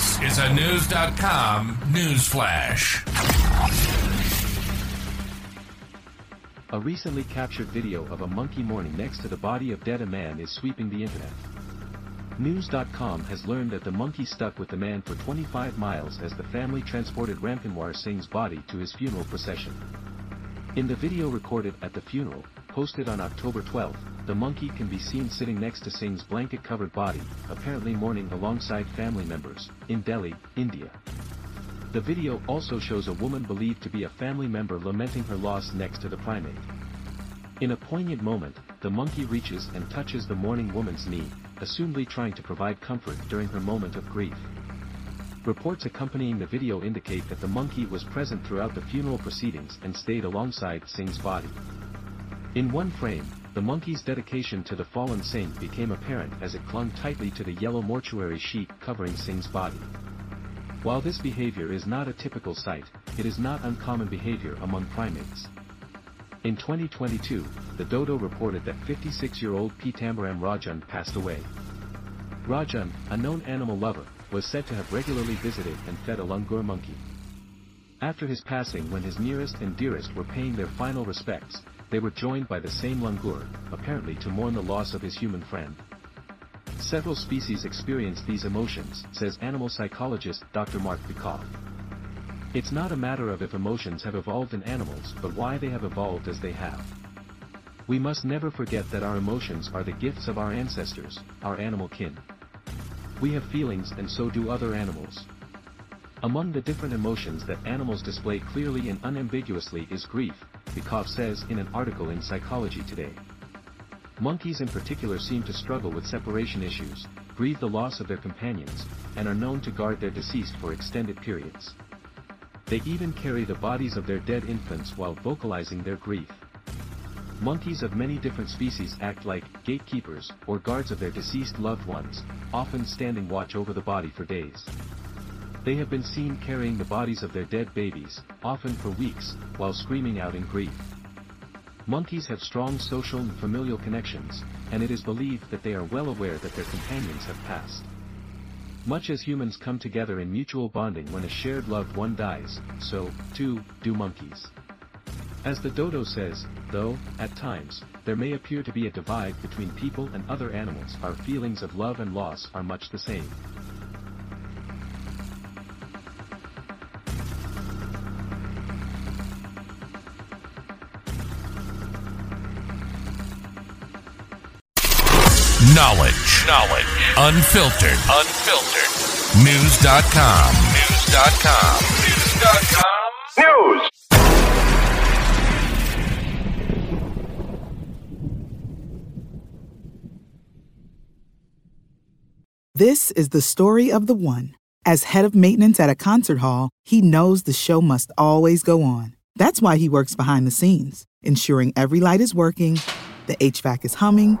This is a Knewz.com news flash. A recently captured video of a monkey mourning next to the body of dead a man is sweeping the internet. Knewz.com has learned that the monkey stuck with the man for 25 miles as the family transported Ramkinwar Singh's body to his funeral procession. In the video recorded at the funeral, posted on October 12, the monkey can be seen sitting next to Singh's blanket-covered body, apparently mourning alongside family members, in Delhi, India. The video also shows a woman believed to be a family member lamenting her loss next to the primate. In a poignant moment, the monkey reaches and touches the mourning woman's knee, assumedly trying to provide comfort during her moment of grief. Reports accompanying the video indicate that the monkey was present throughout the funeral proceedings and stayed alongside Singh's body. In one frame, the monkey's dedication to the fallen saint became apparent as it clung tightly to the yellow mortuary sheet covering Singh's body. While this behavior is not a typical sight, it is not uncommon behavior among primates. In 2022, the dodo reported that 56-year-old Pitambaram Rajan passed away. Rajan, a known animal lover, was said to have regularly visited and fed a langur monkey. After his passing when his nearest and dearest were paying their final respects, they were joined by the same langur, apparently to mourn the loss of his human friend. Several species experience these emotions, says animal psychologist Dr. Marc Bekoff. It's not a matter of if emotions have evolved in animals but why they have evolved as they have. We must never forget that our emotions are the gifts of our ancestors, our animal kin. We have feelings and so do other animals. Among the different emotions that animals display clearly and unambiguously is grief, Bekoff says in an article in Psychology Today. Monkeys in particular seem to struggle with separation issues, grieve the loss of their companions, and are known to guard their deceased for extended periods. They even carry the bodies of their dead infants while vocalizing their grief. Monkeys of many different species act like gatekeepers or guards of their deceased loved ones, often standing watch over the body for days. They have been seen carrying the bodies of their dead babies, often for weeks, while screaming out in grief. Monkeys have strong social and familial connections, and it is believed that they are well aware that their companions have passed. Much as humans come together in mutual bonding when a shared loved one dies, so, too, do monkeys. As the dodo says, though, at times, there may appear to be a divide between people and other animals, our feelings of love and loss are much the same. Knowledge. Knowledge. Unfiltered. Unfiltered. Knewz.com. Knewz.com. Knewz.com. News. This is the story of the one. As head of maintenance at a concert hall, he knows the show must always go on. That's why he works behind the scenes, ensuring every light is working, the HVAC is humming,